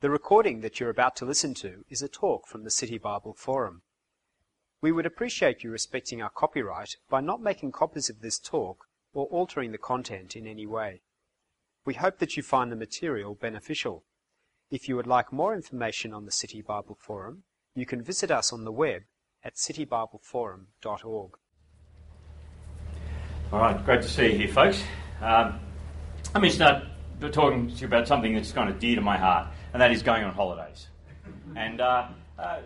The recording that you're about to listen to is a talk from the City Bible Forum. We would appreciate you respecting our copyright by not making copies of this talk or altering the content in any way. We hope that you find the material beneficial. If you would like more information on the City Bible Forum, you can visit us on the web at citybibleforum.org. All right, great to see you here, folks. Um, let me start talking to you about something that's kind of dear to my heart, and that is going on holidays. And uh, uh,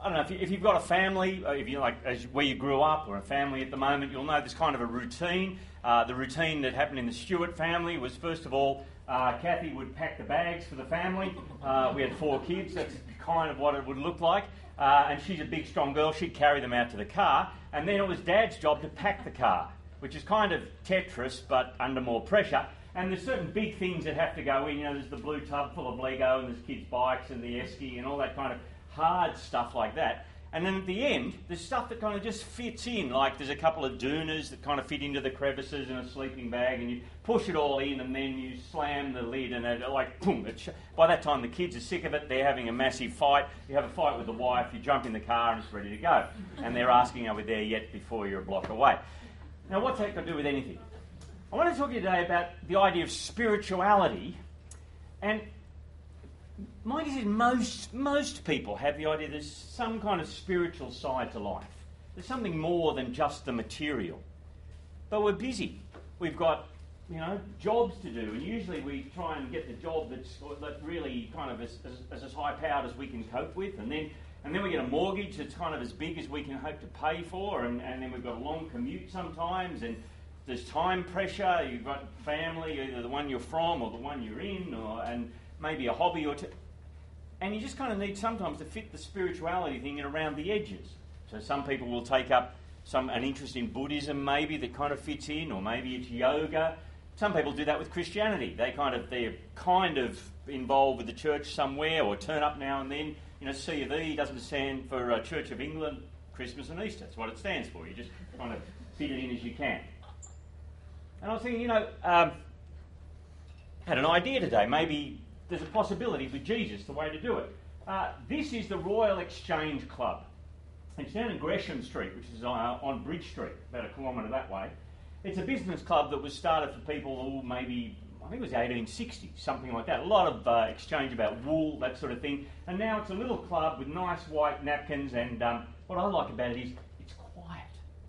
I don't know if, you, if you've got a family, uh, if you like as where you grew up, or a family at the moment, you'll know there's kind of a routine. Uh, the routine that happened in the Stewart family was first of all, uh, Kathy would pack the bags for the family. Uh, we had four kids. That's kind of what it would look like. And she's a big, strong girl. She'd carry them out to the car, and then it was Dad's job to pack the car, which is kind of Tetris but under more pressure. And there's certain big things that have to go in. You know, there's the blue tub full of Lego, and there's kids' bikes, and the esky, and all that kind of hard stuff like that. And then at the end, there's stuff that kind of just fits in, like there's a couple of doonas that kind of fit into the crevices in a sleeping bag, and you push it all in, and then you slam the lid, and it like boom. It sh- by that time, the kids are sick of it. They're having a massive fight. You have a fight with the wife. You jump in the car, and it's ready to go. And they're asking, "Are we there yet?" Before you're a block away. Now, what's that got to do with anything? I want to talk to you today about the idea of spirituality, and my guess is most, most people have the idea there's some kind of spiritual side to life. There's something more than just the material. But we're busy. We've got, you know, jobs to do, and usually we try and get the job that's that really kind of as, as, as high powered as we can cope with, and then and then we get a mortgage that's kind of as big as we can hope to pay for, and, and then we've got a long commute sometimes, and there's time pressure. You've got family, either the one you're from or the one you're in, or and maybe a hobby or two. And you just kind of need sometimes to fit the spirituality thing in around the edges. So some people will take up some an interest in Buddhism maybe that kind of fits in, or maybe it's yoga. Some people do that with Christianity. They kind of they're kind of involved with the church somewhere, or turn up now and then. You know, C of E doesn't stand for uh, Church of England, Christmas and Easter. That's what it stands for. You just kind of fit it in as you can. And I was thinking, you know, um, had an idea today. Maybe there's a possibility with Jesus, the way to do it. Uh, this is the Royal Exchange Club. It's down in Gresham Street, which is uh, on Bridge Street, about a kilometre that way. It's a business club that was started for people who maybe, I think it was 1860, something like that. A lot of uh, exchange about wool, that sort of thing. And now it's a little club with nice white napkins. And um, what I like about it is.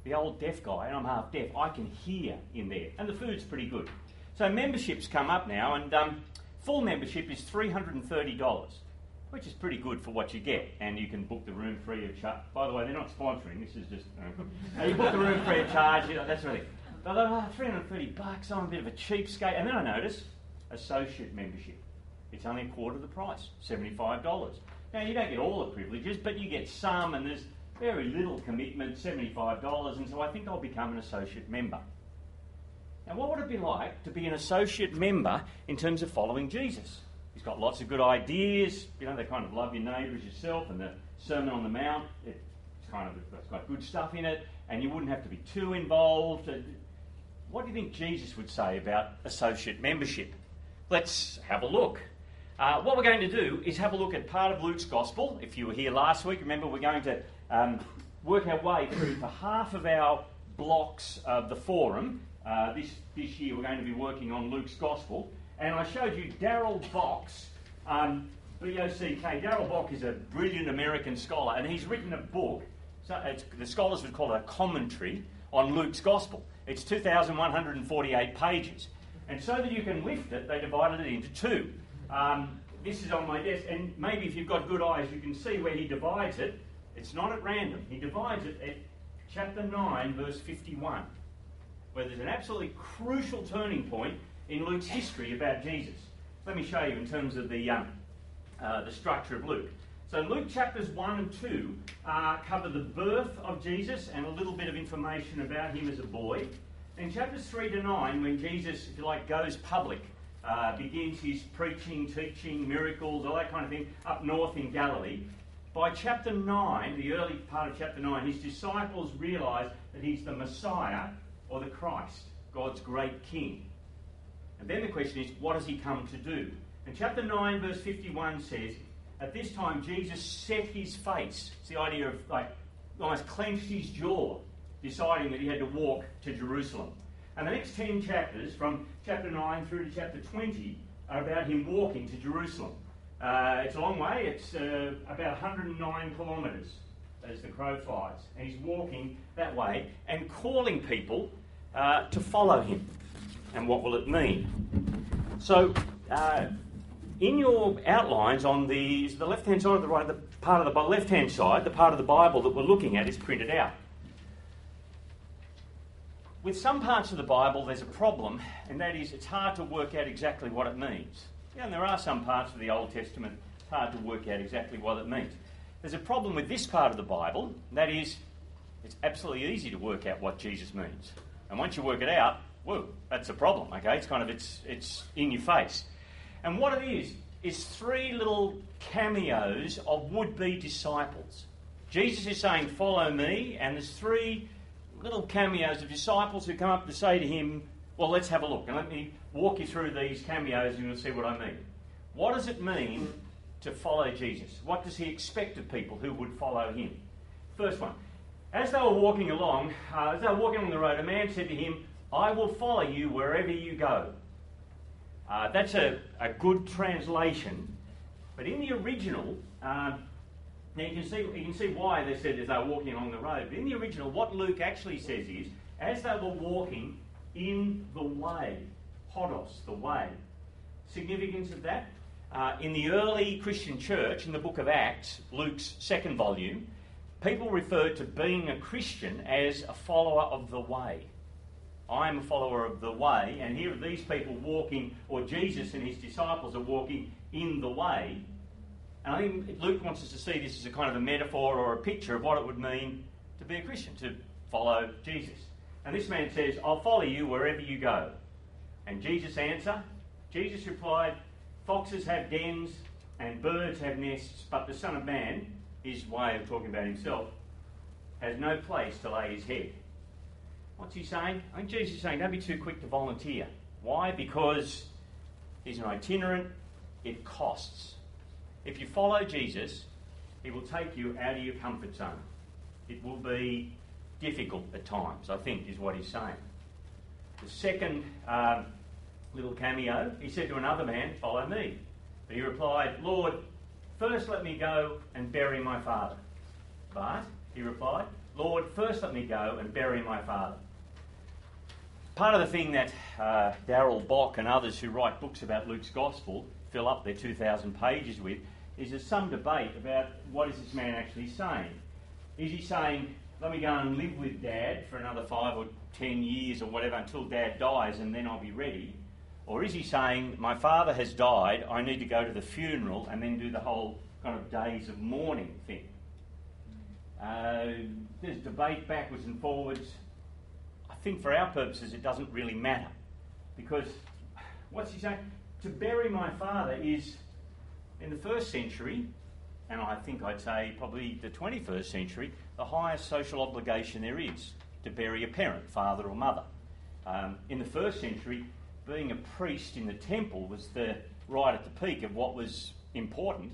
The old deaf guy, and I'm half deaf, I can hear in there. And the food's pretty good. So memberships come up now, and um, Full membership is $330, which is pretty good for what you get, and you can book the room free of charge. By the way, they're not sponsoring, this is just. Uh, you book the room free of charge, you know, that's really. But oh, 330 bucks, I'm a bit of a cheapskate. And then I notice associate membership. It's only a quarter of the price, $75. Now, you don't get all the privileges, but you get some, and there's very little commitment, $75, and so I think I'll become an associate member. Now, what would it be like to be an associate member in terms of following Jesus? He's got lots of good ideas. You know, they kind of love your neighbour as yourself, and the Sermon on the Mount, it's kind of it's got good stuff in it, and you wouldn't have to be too involved. What do you think Jesus would say about associate membership? Let's have a look. Uh, what we're going to do is have a look at part of Luke's Gospel. If you were here last week, remember we're going to um, work our way through for half of our blocks of the forum uh, this, this year we're going to be working on Luke's Gospel. And I showed you Darrell Bock's, um, B-O-C-K. Daryl Bock is a brilliant American scholar, and he's written a book. So the scholars would call it a commentary on Luke's Gospel. It's 2,148 pages. And so that you can lift it, they divided it into two. Um, this is on my desk, and maybe if you've got good eyes, you can see where he divides it. It's not at random. He divides it at chapter 9, verse 51 where there's an absolutely crucial turning point in Luke's history about Jesus. Let me show you in terms of the, um, uh, the structure of Luke. So, Luke chapters 1 and 2 uh, cover the birth of Jesus and a little bit of information about him as a boy. In chapters 3 to 9, when Jesus, if you like, goes public, uh, begins his preaching, teaching, miracles, all that kind of thing, up north in Galilee. By chapter 9, the early part of chapter 9, his disciples realize that he's the Messiah or the Christ, God's great King. And then the question is, what does he come to do? And chapter 9, verse 51 says, At this time Jesus set his face. It's the idea of like almost clenched his jaw, deciding that he had to walk to Jerusalem. And the next 10 chapters, from chapter 9 through to chapter 20, are about him walking to Jerusalem. Uh, it's a long way, it's uh, about 109 kilometres as the crow flies. And he's walking that way and calling people uh, to follow him. And what will it mean? So, uh, in your outlines on the, the left hand side or the right, the part of the left hand side, the part of the Bible that we're looking at is printed out. With some parts of the Bible, there's a problem, and that is it's hard to work out exactly what it means. Yeah, and there are some parts of the Old Testament hard to work out exactly what it means. There's a problem with this part of the Bible, that is, it's absolutely easy to work out what Jesus means. And once you work it out, whoa, that's a problem, okay? It's kind of, it's, it's in your face. And what it is, is three little cameos of would-be disciples. Jesus is saying, follow me, and there's three little cameos of disciples who come up to say to him, well, let's have a look. And let me walk you through these cameos and you'll see what I mean. What does it mean to follow Jesus? What does he expect of people who would follow him? First one. As they were walking along, uh, as they were walking along the road, a man said to him, I will follow you wherever you go. Uh, that's a, a good translation, but in the original, uh, now you can see you can see why they said as they were walking along the road. But in the original, what Luke actually says is, as they were walking in the way, the way. Significance of that? Uh, in the early Christian church, in the book of Acts, Luke's second volume, people referred to being a Christian as a follower of the way. I am a follower of the way, and here are these people walking, or Jesus and his disciples are walking in the way. And I think Luke wants us to see this as a kind of a metaphor or a picture of what it would mean to be a Christian, to follow Jesus. And this man says, I'll follow you wherever you go. And Jesus' answer? Jesus replied, Foxes have dens and birds have nests, but the Son of Man, his way of talking about himself, has no place to lay his head. What's he saying? I think Jesus is saying, don't be too quick to volunteer. Why? Because he's an itinerant, it costs. If you follow Jesus, he will take you out of your comfort zone. It will be difficult at times, I think, is what he's saying. The second um, little cameo, he said to another man, Follow me. But he replied, Lord, first let me go and bury my father. But, he replied, Lord, first let me go and bury my father. Part of the thing that uh, Darrell Bock and others who write books about Luke's Gospel fill up their 2,000 pages with is there's some debate about what is this man actually saying. Is he saying, let me go and live with dad for another five or ten years or whatever until dad dies and then I'll be ready? Or is he saying, my father has died, I need to go to the funeral and then do the whole kind of days of mourning thing? Uh, there's debate backwards and forwards. I think for our purposes it doesn't really matter because what's he saying? To bury my father is in the first century, and I think I'd say probably the 21st century, the highest social obligation there is to bury a parent, father or mother. Um, in the first century, being a priest in the temple was the right at the peak of what was important,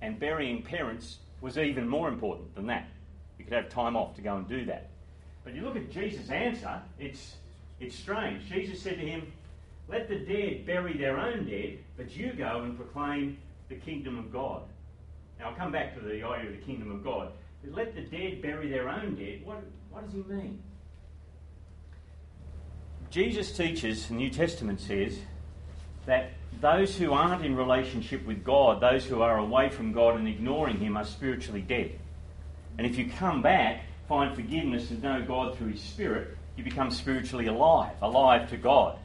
and burying parents was even more important than that. You could have time off to go and do that. But you look at Jesus' answer, it's, it's strange. Jesus said to him, Let the dead bury their own dead, but you go and proclaim the kingdom of God. Now, I'll come back to the idea of the kingdom of God. But Let the dead bury their own dead. What, what does he mean? Jesus teaches, the New Testament says, that those who aren't in relationship with God, those who are away from God and ignoring Him, are spiritually dead. And if you come back, find forgiveness and know God through His Spirit, you become spiritually alive, alive to God.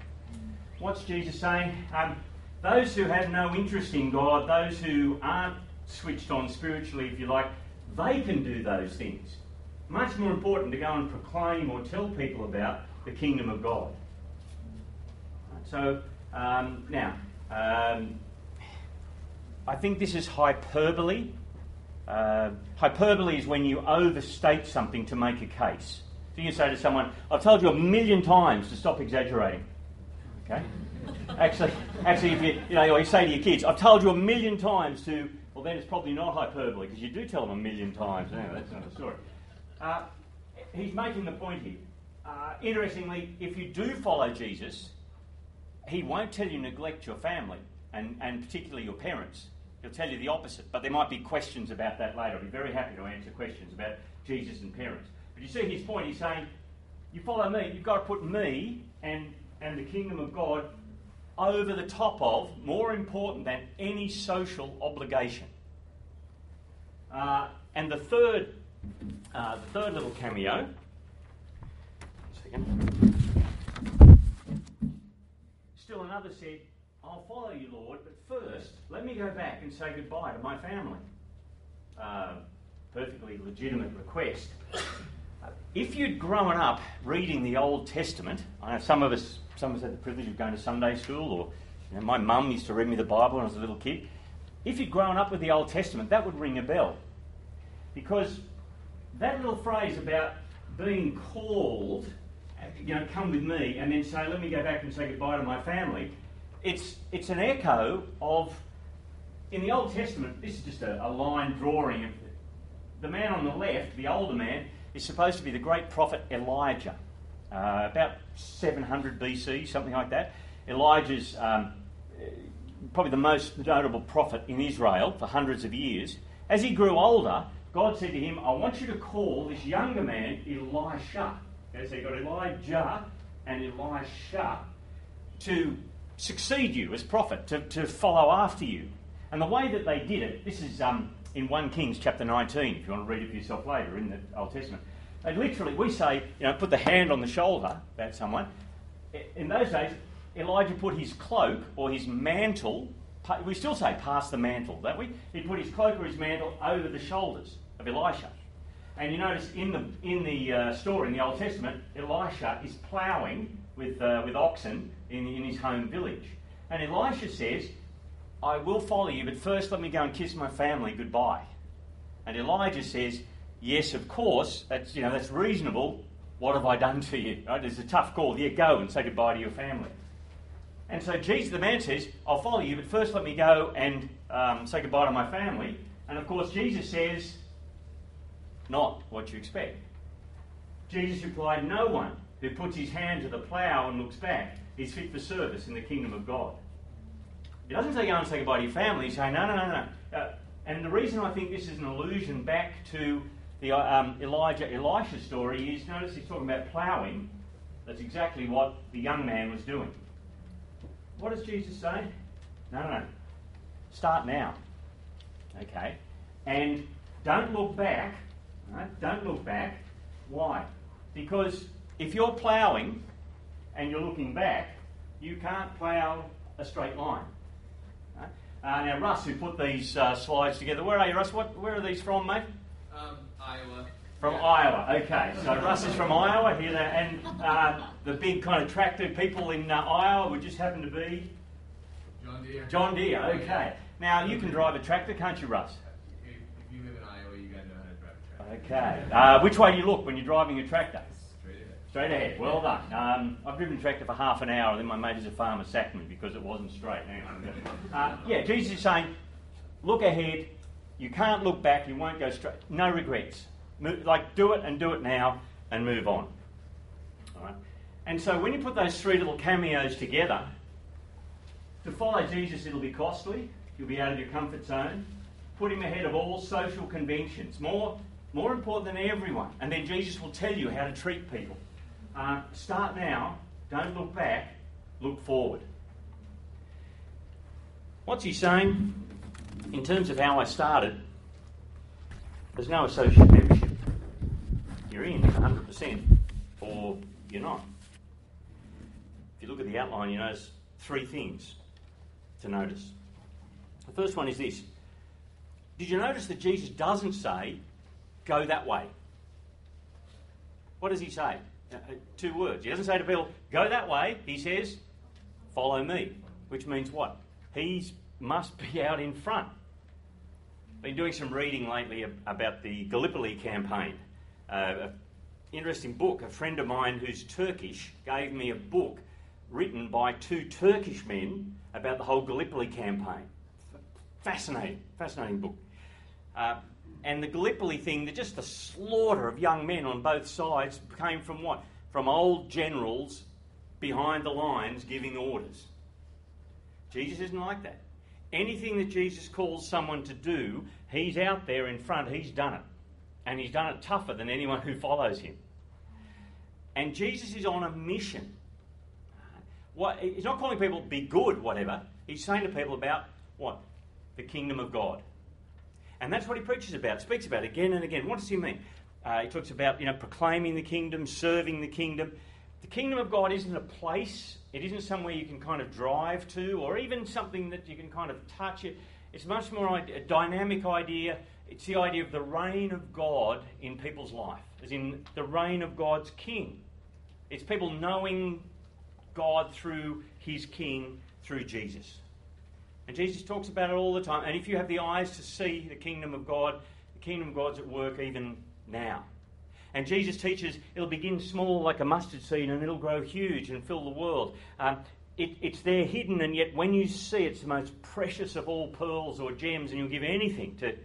What's Jesus saying? Um, those who have no interest in God, those who aren't switched on spiritually, if you like, they can do those things. Much more important to go and proclaim or tell people about the kingdom of God. So, um, now, um, I think this is hyperbole. Uh, hyperbole is when you overstate something to make a case. So you say to someone, I've told you a million times to stop exaggerating. Okay? actually, actually, if you, you know, you say to your kids, I've told you a million times to, well, then it's probably not hyperbole because you do tell them a million times. Anyway, that's another story. Uh, he's making the point here. Uh, interestingly, if you do follow Jesus, he won't tell you neglect your family and, and particularly your parents. He'll tell you the opposite. But there might be questions about that later. I'll be very happy to answer questions about Jesus and parents. But you see his point. He's saying, you follow me, you've got to put me and, and the kingdom of God over the top of, more important than any social obligation. Uh, and the third, uh, the third little cameo. Still another said, I'll follow you, Lord, but first, let me go back and say goodbye to my family. Uh, perfectly legitimate request. If you'd grown up reading the Old Testament, I know some of us, some of us had the privilege of going to Sunday school, or you know, my mum used to read me the Bible when I was a little kid. If you'd grown up with the Old Testament, that would ring a bell, because that little phrase about being called, you know, come with me, and then say, let me go back and say goodbye to my family, it's, it's an echo of, in the Old Testament, this is just a, a line drawing of the man on the left, the older man, is supposed to be the great prophet Elijah, uh, about 700 BC, something like that. Elijah's um, probably the most notable prophet in Israel for hundreds of years. As he grew older, God said to him, I want you to call this younger man Elisha. Okay, so you've got Elijah and Elisha to succeed you as prophet, to, to follow after you. And the way that they did it, this is um, in 1 Kings chapter 19, if you want to read it for yourself later in the Old Testament. They literally, we say, you know, put the hand on the shoulder about someone. In those days, Elijah put his cloak or his mantle, we still say pass the mantle, don't we? He put his cloak or his mantle over the shoulders of Elisha. And you notice in the, in the uh, story in the Old Testament, Elisha is ploughing with, uh, with oxen in, in his home village. And Elisha says, I will follow you, but first let me go and kiss my family goodbye. And Elijah says, Yes, of course, that's, you know, that's reasonable. What have I done to you? Right? It's a tough call. Here, go and say goodbye to your family. And so Jesus, the man says, I'll follow you, but first let me go and um, say goodbye to my family. And of course, Jesus says, Not what you expect. Jesus replied, No one who puts his hand to the plough and looks back is fit for service in the kingdom of God. He doesn't say go and say goodbye to your family. He's saying, no, no, no, no. Uh, and the reason I think this is an allusion back to the um, Elijah Elisha story is notice he's talking about ploughing. That's exactly what the young man was doing. What does Jesus say? No, no, no. Start now. Okay? And don't look back. Right? Don't look back. Why? Because if you're ploughing and you're looking back, you can't plough a straight line. Right? Uh, now, Russ, who put these uh, slides together, where are you, Russ? What, where are these from, mate? Um, Iowa. From yeah. Iowa, okay. So Russ is from Iowa here, and uh, the big kind of tractor people in uh, Iowa would just happen to be John Deere. John Deere, okay. Now you can drive a tractor, can't you, Russ? If, if you live in Iowa, you got to know how to drive a Okay. Uh, which way do you look when you're driving a tractor? Straight ahead. Straight ahead. Well done. Um, I've driven a tractor for half an hour, and then my mate who's a farmer sacked me because it wasn't straight. Anyway, uh, yeah, Jesus is saying, look ahead. You can't look back. You won't go straight. No regrets. Move, like do it and do it now and move on. All right. And so when you put those three little cameos together, to follow Jesus, it'll be costly. You'll be out of your comfort zone. Put him ahead of all social conventions. More, more important than everyone. And then Jesus will tell you how to treat people. Uh, start now. Don't look back. Look forward. What's he saying? In terms of how I started, there's no associate membership. You're in 100%, or you're not. If you look at the outline, you notice three things to notice. The first one is this Did you notice that Jesus doesn't say, go that way? What does he say? Uh, uh, two words. He doesn't say to people, go that way. He says, follow me. Which means what? He must be out in front. Been doing some reading lately about the Gallipoli campaign. Uh, interesting book. A friend of mine who's Turkish gave me a book written by two Turkish men about the whole Gallipoli campaign. Fascinating, fascinating book. Uh, and the Gallipoli thing, the, just the slaughter of young men on both sides came from what? From old generals behind the lines giving orders. Jesus isn't like that. Anything that Jesus calls someone to do, he's out there in front, he's done it. And he's done it tougher than anyone who follows him. And Jesus is on a mission. What, he's not calling people be good, whatever. He's saying to people about what? The kingdom of God. And that's what he preaches about, speaks about again and again. What does he mean? Uh, he talks about you know proclaiming the kingdom, serving the kingdom. The kingdom of God isn't a place. It isn't somewhere you can kind of drive to, or even something that you can kind of touch. It. It's much more a dynamic idea. It's the idea of the reign of God in people's life, as in the reign of God's King. It's people knowing God through His King, through Jesus. And Jesus talks about it all the time. And if you have the eyes to see the kingdom of God, the kingdom of God's at work even now. And Jesus teaches it'll begin small like a mustard seed and it'll grow huge and fill the world. Um, it, it's there hidden, and yet when you see it, it's the most precious of all pearls or gems, and you'll give anything to,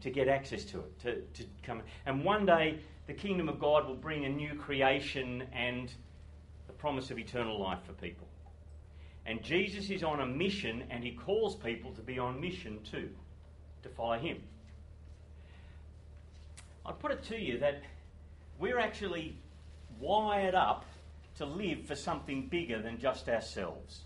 to get access to it, to, to come. And one day, the kingdom of God will bring a new creation and the promise of eternal life for people. And Jesus is on a mission, and he calls people to be on mission too, to follow him. I'd put it to you that we're actually wired up to live for something bigger than just ourselves.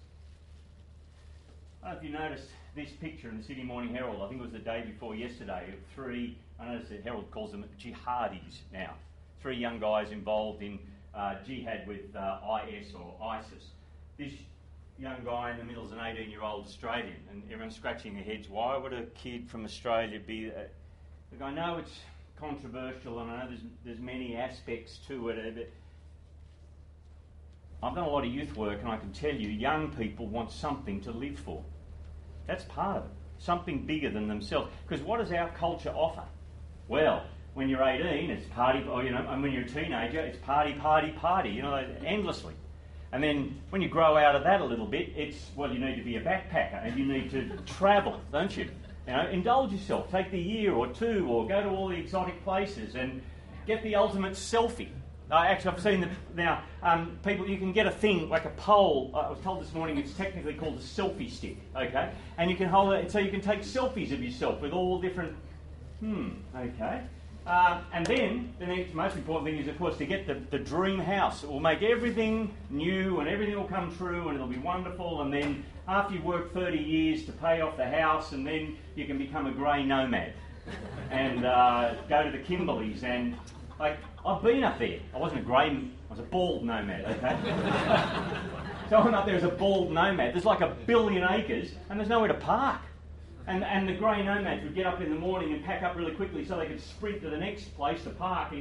I don't know if you noticed this picture in the Sydney Morning Herald. I think it was the day before yesterday of three, I noticed the Herald calls them jihadis now. Three young guys involved in uh, jihad with uh, IS or ISIS. This young guy in the middle is an 18 year old Australian, and everyone's scratching their heads. Why would a kid from Australia be. Uh, look, I know it's controversial, and I know there's, there's many aspects to it. But I've done a lot of youth work, and I can tell you, young people want something to live for. That's part of it. Something bigger than themselves. Because what does our culture offer? Well, when you're 18, it's party, or you know, and when you're a teenager, it's party, party, party. You know, endlessly. And then when you grow out of that a little bit, it's, well, you need to be a backpacker and you need to travel, don't you? You know, indulge yourself. Take the year or two or go to all the exotic places and get the ultimate selfie. Actually, I've seen the, now um, people. You can get a thing like a pole. I was told this morning it's technically called a selfie stick. Okay, and you can hold it so you can take selfies of yourself with all different. Hmm. Okay. Um, and then the next most important thing is, of course, to get the, the dream house. It will make everything new and everything will come true and it'll be wonderful. And then after you've worked 30 years to pay off the house, and then you can become a grey nomad and uh, go to the Kimberleys. And like, I've been up there. I wasn't a grey, I was a bald nomad, okay? so I'm up there as a bald nomad. There's like a billion acres and there's nowhere to park. And, and the grey nomads would get up in the morning and pack up really quickly so they could sprint to the next place to park.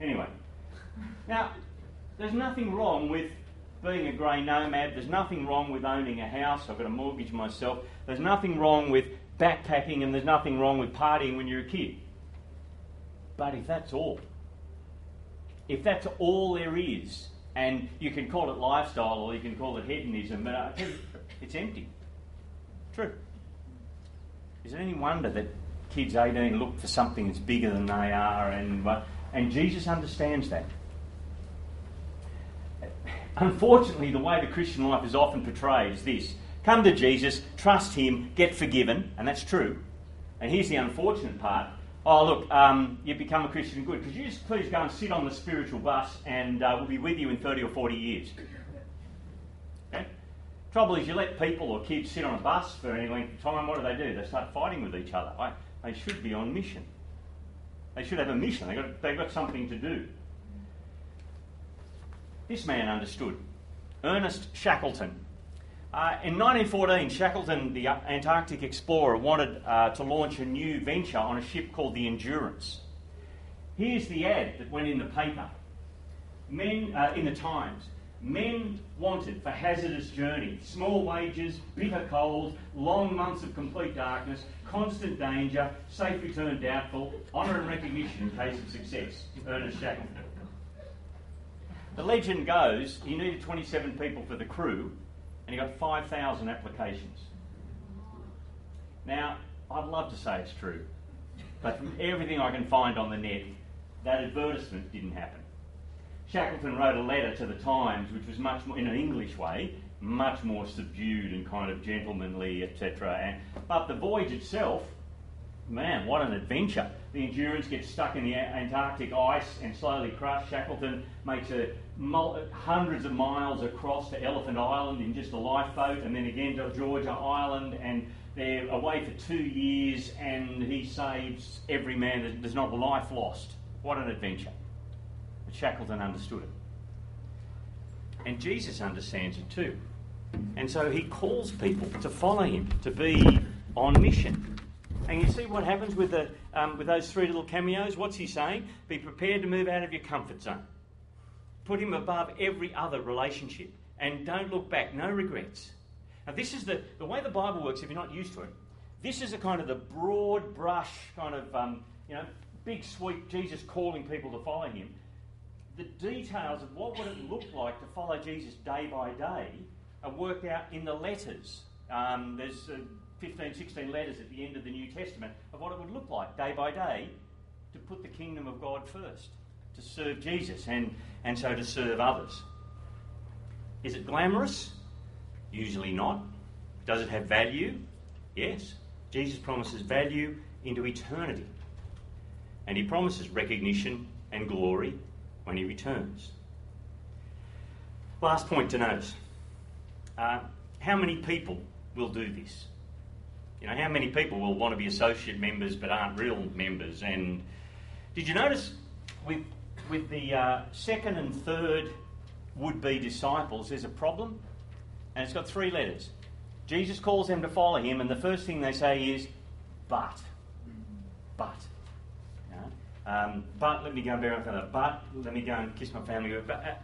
Anyway, now, there's nothing wrong with being a grey nomad. There's nothing wrong with owning a house. I've got a mortgage myself. There's nothing wrong with backpacking and there's nothing wrong with partying when you're a kid. But if that's all, if that's all there is, and you can call it lifestyle or you can call it hedonism, but uh, it's empty. True. Is it any wonder that kids 18 look for something that's bigger than they are? And, and Jesus understands that. Unfortunately, the way the Christian life is often portrayed is this come to Jesus, trust Him, get forgiven, and that's true. And here's the unfortunate part oh, look, um, you become a Christian good. Could you just please go and sit on the spiritual bus and uh, we'll be with you in 30 or 40 years? Trouble is, you let people or kids sit on a bus for any length of time, what do they do? They start fighting with each other. They should be on mission. They should have a mission. They've got, they've got something to do. This man understood. Ernest Shackleton. Uh, in 1914, Shackleton, the Antarctic explorer, wanted uh, to launch a new venture on a ship called the Endurance. Here's the ad that went in the paper. Men uh, in the Times men wanted for hazardous journey, small wages, bitter cold, long months of complete darkness, constant danger, safe return doubtful, honour and recognition in case of success. Ernest Shackleton. the legend goes he needed 27 people for the crew and he got 5,000 applications. Now, I'd love to say it's true, but from everything I can find on the net, that advertisement didn't happen. Shackleton wrote a letter to the Times, which was much more, in an English way, much more subdued and kind of gentlemanly, etc. But the voyage itself, man, what an adventure! The Endurance gets stuck in the Antarctic ice and slowly crushed. Shackleton makes a hundreds of miles across to Elephant Island in just a lifeboat, and then again to Georgia Island, and they're away for two years, and he saves every man. There's not a life lost. What an adventure! Shackleton understood it. And Jesus understands it too. And so he calls people to follow him, to be on mission. And you see what happens with, the, um, with those three little cameos? What's he saying? Be prepared to move out of your comfort zone. Put him above every other relationship. And don't look back, no regrets. Now, this is the, the way the Bible works, if you're not used to it. This is a kind of the broad brush, kind of, um, you know, big sweep Jesus calling people to follow him. The details of what would it look like to follow Jesus day by day are worked out in the letters. Um, there's uh, 15, 16 letters at the end of the New Testament of what it would look like day by day to put the kingdom of God first, to serve Jesus and, and so to serve others. Is it glamorous? Usually not. Does it have value? Yes. Jesus promises value into eternity. And he promises recognition and glory when he returns. Last point to notice uh, how many people will do this? You know, how many people will want to be associate members but aren't real members? And did you notice with, with the uh, second and third would be disciples, there's a problem? And it's got three letters. Jesus calls them to follow him, and the first thing they say is, but. But. Um, but let me go and bury my father. But let me go and kiss my family. Uh,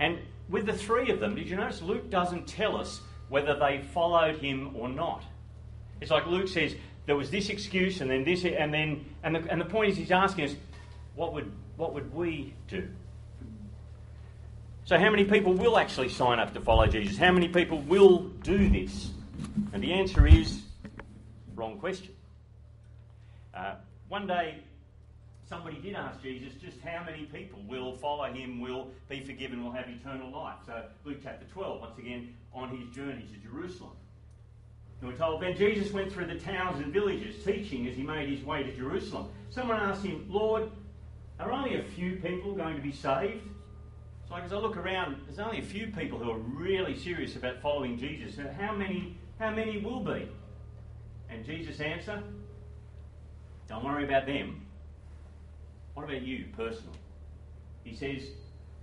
and with the three of them, did you notice Luke doesn't tell us whether they followed him or not? It's like Luke says, there was this excuse and then this, and then, and the, and the point is he's asking us, what would, what would we do? So, how many people will actually sign up to follow Jesus? How many people will do this? And the answer is wrong question. Uh, one day, somebody did ask Jesus just how many people will follow him, will be forgiven, will have eternal life. So, Luke chapter 12, once again, on his journey to Jerusalem. And we're told then Jesus went through the towns and villages teaching as he made his way to Jerusalem. Someone asked him, Lord, are only a few people going to be saved? It's like as I look around, there's only a few people who are really serious about following Jesus. How many, how many will be? And Jesus' answer, don't worry about them. What about you personally? He says,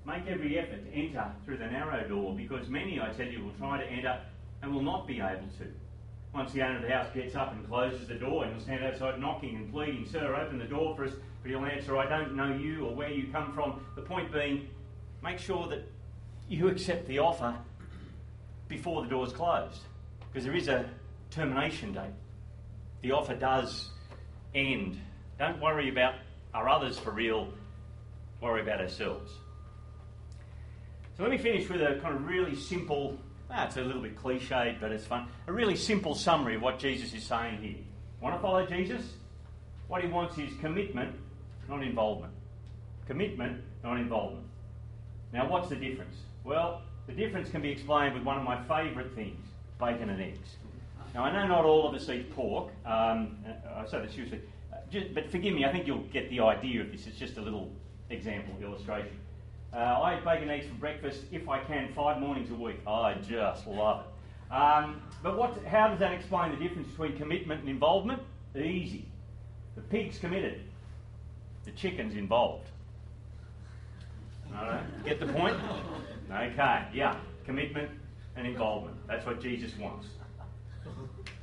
make every effort to enter through the narrow door because many, I tell you, will try to enter and will not be able to. Once the owner of the house gets up and closes the door and will stand outside knocking and pleading, Sir, open the door for us. But he'll answer, I don't know you or where you come from. The point being, make sure that you accept the offer before the door's closed. Because there is a termination date. The offer does end. Don't worry about are others for real, worry about ourselves. So let me finish with a kind of really simple Ah, it's a little bit cliched, but it's fun. A really simple summary of what Jesus is saying here. Want to follow Jesus? What he wants is commitment, not involvement. Commitment, not involvement. Now, what's the difference? Well, the difference can be explained with one of my favourite things bacon and eggs. Now, I know not all of us eat pork. Um, I say this seriously. But forgive me, I think you'll get the idea of this. It's just a little example, illustration. Uh, I eat bacon eggs for breakfast if I can five mornings a week. I just love it. Um, but what, how does that explain the difference between commitment and involvement? Easy. The pig's committed, the chicken's involved. Get the point? Okay, yeah. Commitment and involvement. That's what Jesus wants.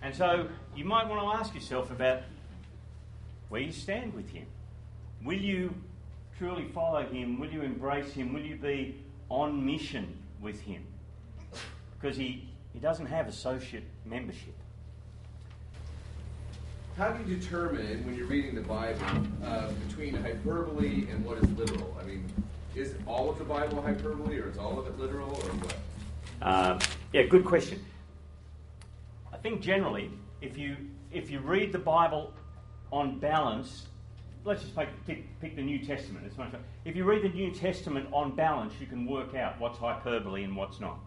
And so you might want to ask yourself about where you stand with Him. Will you truly follow Him? Will you embrace Him? Will you be on mission with Him? Because He, he doesn't have associate membership. How do you determine when you're reading the Bible uh, between hyperbole and what is literal? I mean, is all of the Bible hyperbole, or is all of it literal, or what? Um, yeah, good question. I think generally, if you if you read the Bible on balance, let's just pick, pick, pick the New Testament. It's much, if you read the New Testament on balance, you can work out what's hyperbole and what's not.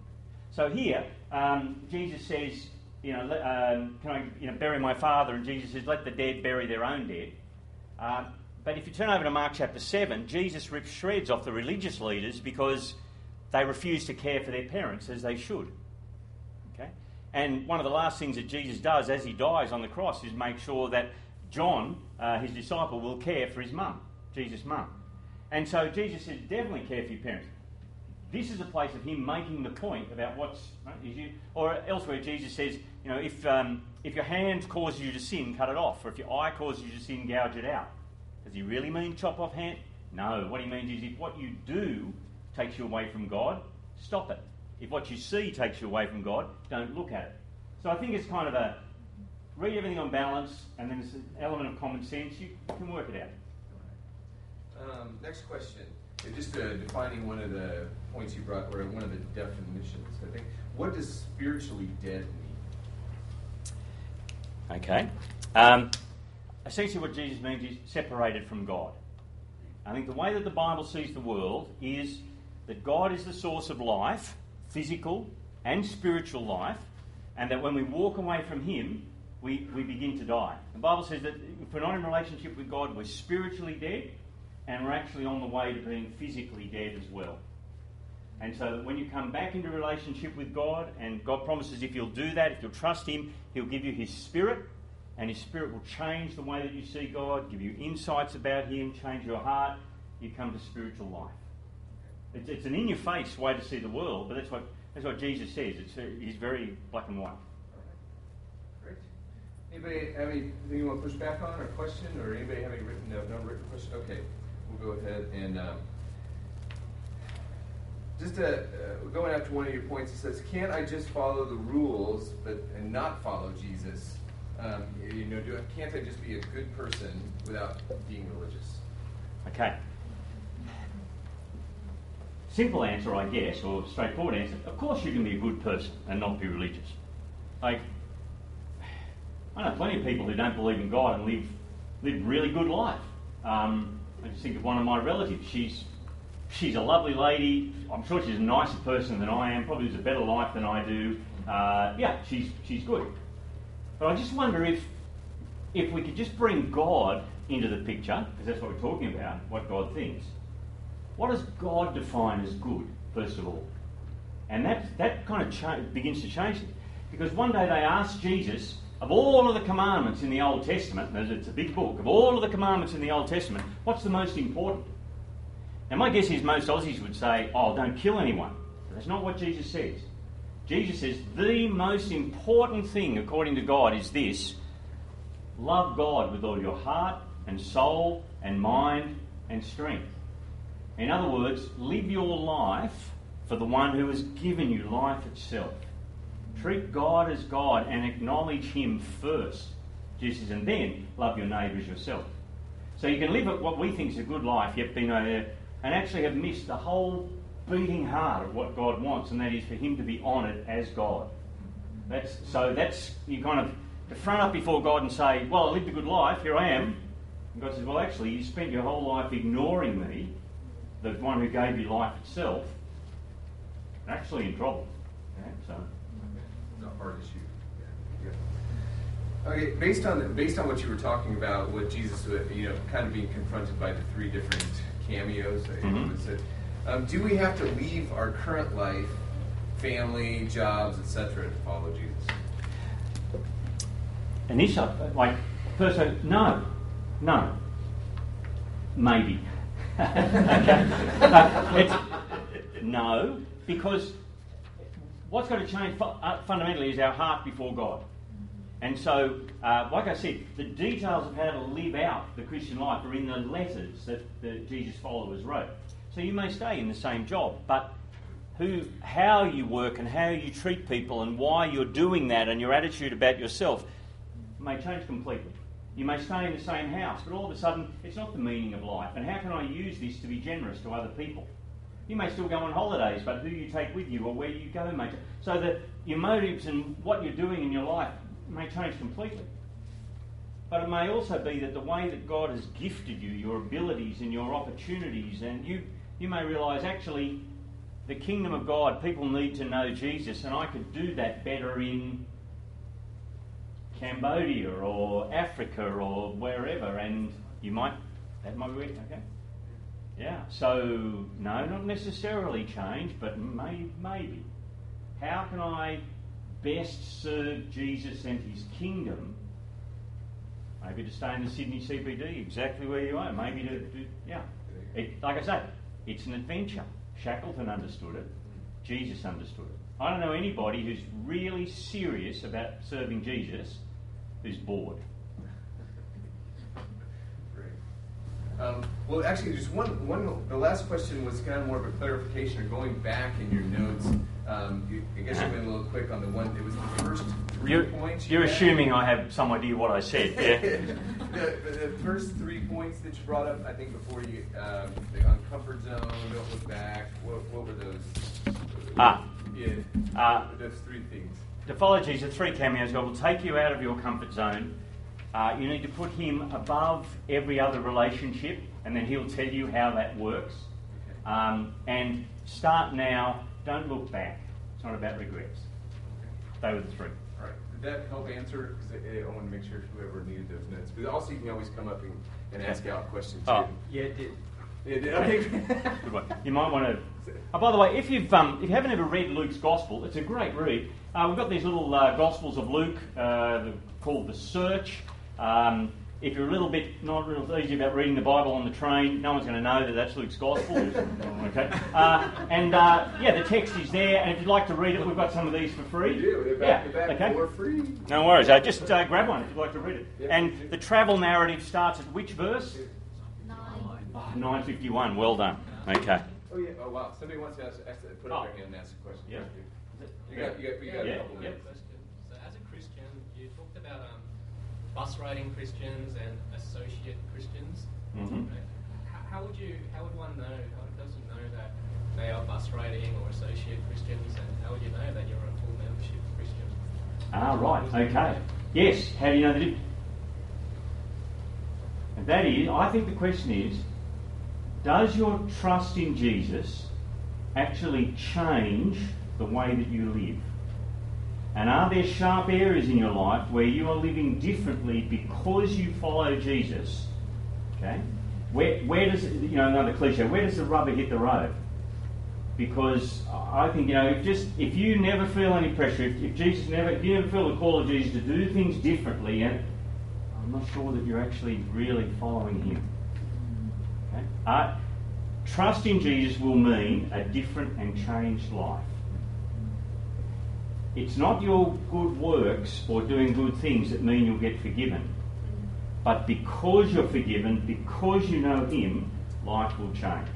So here, um, Jesus says, you know, um, can I, you know, bury my father? And Jesus says, let the dead bury their own dead. Um, but if you turn over to Mark chapter seven, Jesus rips shreds off the religious leaders because they refuse to care for their parents as they should. Okay, and one of the last things that Jesus does as he dies on the cross is make sure that John, uh, his disciple, will care for his mum, Jesus' mum. And so Jesus says, definitely care for your parents. This is a place of him making the point about what's. Right, you, or elsewhere, Jesus says, you know, if, um, if your hand causes you to sin, cut it off. Or if your eye causes you to sin, gouge it out. Does he really mean chop off hand? No. What he means is if what you do takes you away from God, stop it. If what you see takes you away from God, don't look at it. So I think it's kind of a read everything on balance, and then there's an element of common sense. You can work it out. Um, next question. Just uh, defining one of the points you brought, or one of the definitions, I think. What does spiritually dead mean? Okay. Um, essentially, what Jesus means is separated from God. I think the way that the Bible sees the world is that God is the source of life, physical and spiritual life, and that when we walk away from Him, we, we begin to die. The Bible says that if we're not in relationship with God, we're spiritually dead, and we're actually on the way to being physically dead as well. And so when you come back into relationship with God, and God promises if you'll do that, if you'll trust Him, He'll give you His Spirit, and His Spirit will change the way that you see God, give you insights about Him, change your heart. You come to spiritual life. It's, it's an in your face way to see the world, but that's what, that's what Jesus says. It's, uh, he's very black and white. Anybody have anything you want to push back on or question, or anybody have any written, no, no written question? Okay, we'll go ahead and. Um, just uh, going after one of your points, it says, "Can't I just follow the rules, but and not follow Jesus? Um, you know, do, can't I just be a good person without being religious?" Okay. Simple answer, I guess, or straightforward answer. Of course, you can be a good person and not be religious. Like, I know plenty of people who don't believe in God and live live really good life. Um, I just think of one of my relatives. She's she's a lovely lady. I'm sure she's a nicer person than I am. Probably lives a better life than I do. Uh, yeah, she's she's good. But I just wonder if if we could just bring God into the picture, because that's what we're talking about, what God thinks. What does God define as good, first of all? And that, that kind of cha- begins to change it. Because one day they asked Jesus, of all of the commandments in the Old Testament, it's a big book, of all of the commandments in the Old Testament, what's the most important? Now, my guess is most Aussies would say, oh, don't kill anyone. But that's not what Jesus says. Jesus says the most important thing, according to God, is this love God with all your heart and soul and mind and strength. In other words, live your life for the one who has given you life itself. Treat God as God and acknowledge Him first. Jesus, and then love your neighbour as yourself. So you can live what we think is a good life, yet be no, there, and actually have missed the whole beating heart of what God wants, and that is for Him to be honoured as God. That's so. That's you kind of to front up before God and say, "Well, I lived a good life. Here I am." And God says, "Well, actually, you spent your whole life ignoring me, the one who gave you life itself, actually in trouble. So. The hard issue. Yeah. Okay, based on based on what you were talking about, what Jesus, would you know, kind of being confronted by the three different cameos, mm-hmm. said, um, do we have to leave our current life, family, jobs, etc., to follow Jesus? Initially, like, person, no, no, maybe. no, because what's going to change uh, fundamentally is our heart before God. And so, uh, like I said, the details of how to live out the Christian life are in the letters that the Jesus followers wrote. So you may stay in the same job, but who, how you work and how you treat people and why you're doing that and your attitude about yourself may change completely. You may stay in the same house, but all of a sudden, it's not the meaning of life. And how can I use this to be generous to other people? You may still go on holidays, but who you take with you or where you go may. So that your motives and what you're doing in your life may change completely. But it may also be that the way that God has gifted you, your abilities and your opportunities, and you, you may realise actually the kingdom of God, people need to know Jesus, and I could do that better in Cambodia or Africa or wherever, and you might, that might be, okay? Yeah, so no, not necessarily change, but may, maybe. How can I best serve Jesus and his kingdom? Maybe to stay in the Sydney CBD, exactly where you are. Maybe to, do, yeah. It, like I say, it's an adventure. Shackleton understood it. Jesus understood it. I don't know anybody who's really serious about serving Jesus who's bored. Um, well, actually, just one, one. The last question was kind of more of a clarification or going back in your notes. Um, you, I guess you went a little quick on the one. It was the first 3 you're, points. You are had. assuming I have some idea what I said. Yeah. the, the, first three points that you brought up, I think, before you um, on comfort zone, don't look back. What, what were those? Ah. Yeah. Uh, those three things. To follow Jesus, three cameos. God will take you out of your comfort zone. Uh, you need to put Him above every other relationship, and then He'll tell you how that works. Um, and start now. Don't look back. It's not about regrets. They were the three. All right. Did that help answer? Because I, I want to make sure whoever needed those notes. But also, you can always come up and, and ask out questions. Oh. too. Yeah, it did. Yeah, did- okay. Good one. You might want to. Oh, by the way, if you've um, if you haven't ever read Luke's Gospel, it's a great read. Uh, we've got these little uh, Gospels of Luke uh, called the Search. Um, if you're a little bit not real easy about reading the Bible on the train, no one's going to know that that's Luke's Gospel. okay. Uh, and uh, yeah, the text is there, and if you'd like to read it, we've got some of these for free. We do. They're back, yeah. they're back okay. for free. No worries. Uh, just uh, grab one if you'd like to read it. Yeah, and the travel narrative starts at which verse? Nine. Oh, 951. Well done. Okay. Oh yeah. Oh wow. Somebody wants to ask, ask, put up Oh. their hand and ask a question. Yeah. You got, you got, you got Yeah, a couple yeah. minutes. Question. So, as a Christian, you talked about um, bus riding Christians and associate Christians. Mhm. Right? How, how would you? How would one know? How would a person know that they are bus riding or associate Christians, and how would you know that you're a full membership Christian? Ah, right, okay. Yes, how do you know the difference? And that is, I think the question is, does your trust in Jesus actually change the way that you live? And are there sharp areas in your life where you are living differently because you follow Jesus? Okay? Where, where does, you know, another cliche, where does the rubber hit the road? because I think you know if just if you never feel any pressure, if, if Jesus never, if you never feel the call of Jesus to do things differently, and I'm not sure that you're actually really following Him. Okay? Uh, trust in Jesus will mean a different and changed life. It's not your good works or doing good things that mean you'll get forgiven. But because you're forgiven, because you know Him, life will change.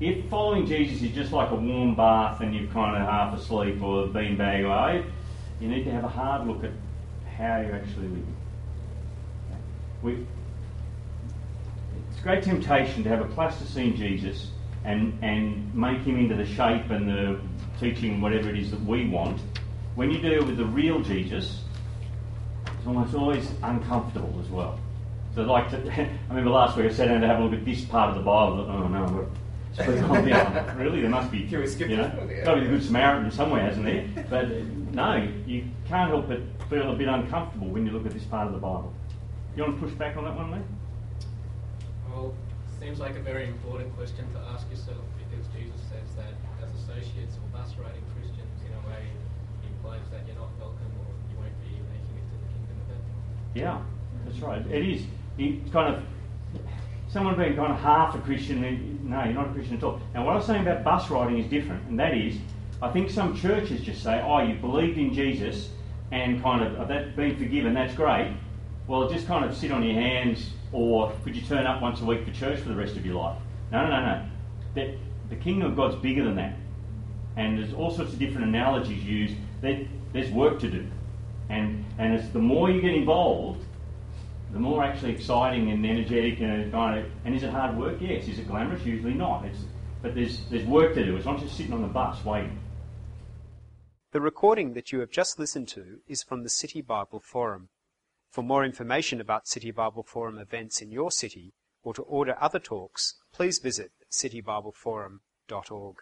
If following Jesus is just like a warm bath and you're kind of half asleep or beanbag away, you need to have a hard look at how you're actually living. Okay? It's a great temptation to have a plasticine Jesus and, and make him into the shape and the teaching, whatever it is that we want. When you deal with the real Jesus, it's almost always uncomfortable as well. So, like, to, I remember last week I sat down to have a look at this part of the Bible. Oh no, we're, speak on yeah, really, there must be. Can we skip you know, this one? Yeah. got to be the Good Samaritan somewhere, hasn't there? But uh, no, you can't help but feel a bit uncomfortable when you look at this part of the Bible. You want to push back on that one, Lee? Well, seems like a very important question to ask yourself because Jesus says that as associates or bus riding Christians, in a way, implies that you're not welcome or you won't be making it to the kingdom of heaven. Yeah, that's right. It is. It's kind of someone being kind of half a Christian. No, you're not a Christian at all. Now, what I was saying about bus riding is different, and that is, I think some churches just say, "Oh, you believed in Jesus, and kind of oh, that being forgiven. That's great." Well, just kind of sit on your hands, or could you turn up once a week for church for the rest of your life? No, no, no, no. The kingdom of God's bigger than that, and there's all sorts of different analogies used. That there's work to do. And, and it's the more you get involved, the more actually exciting and energetic and kind of. And is it hard work? Yes. Is it glamorous? Usually not. It's, but there's, there's work to do. It's not just sitting on the bus waiting. The recording that you have just listened to is from the City Bible Forum. For more information about City Bible Forum events in your city or to order other talks, please visit citybibleforum.org.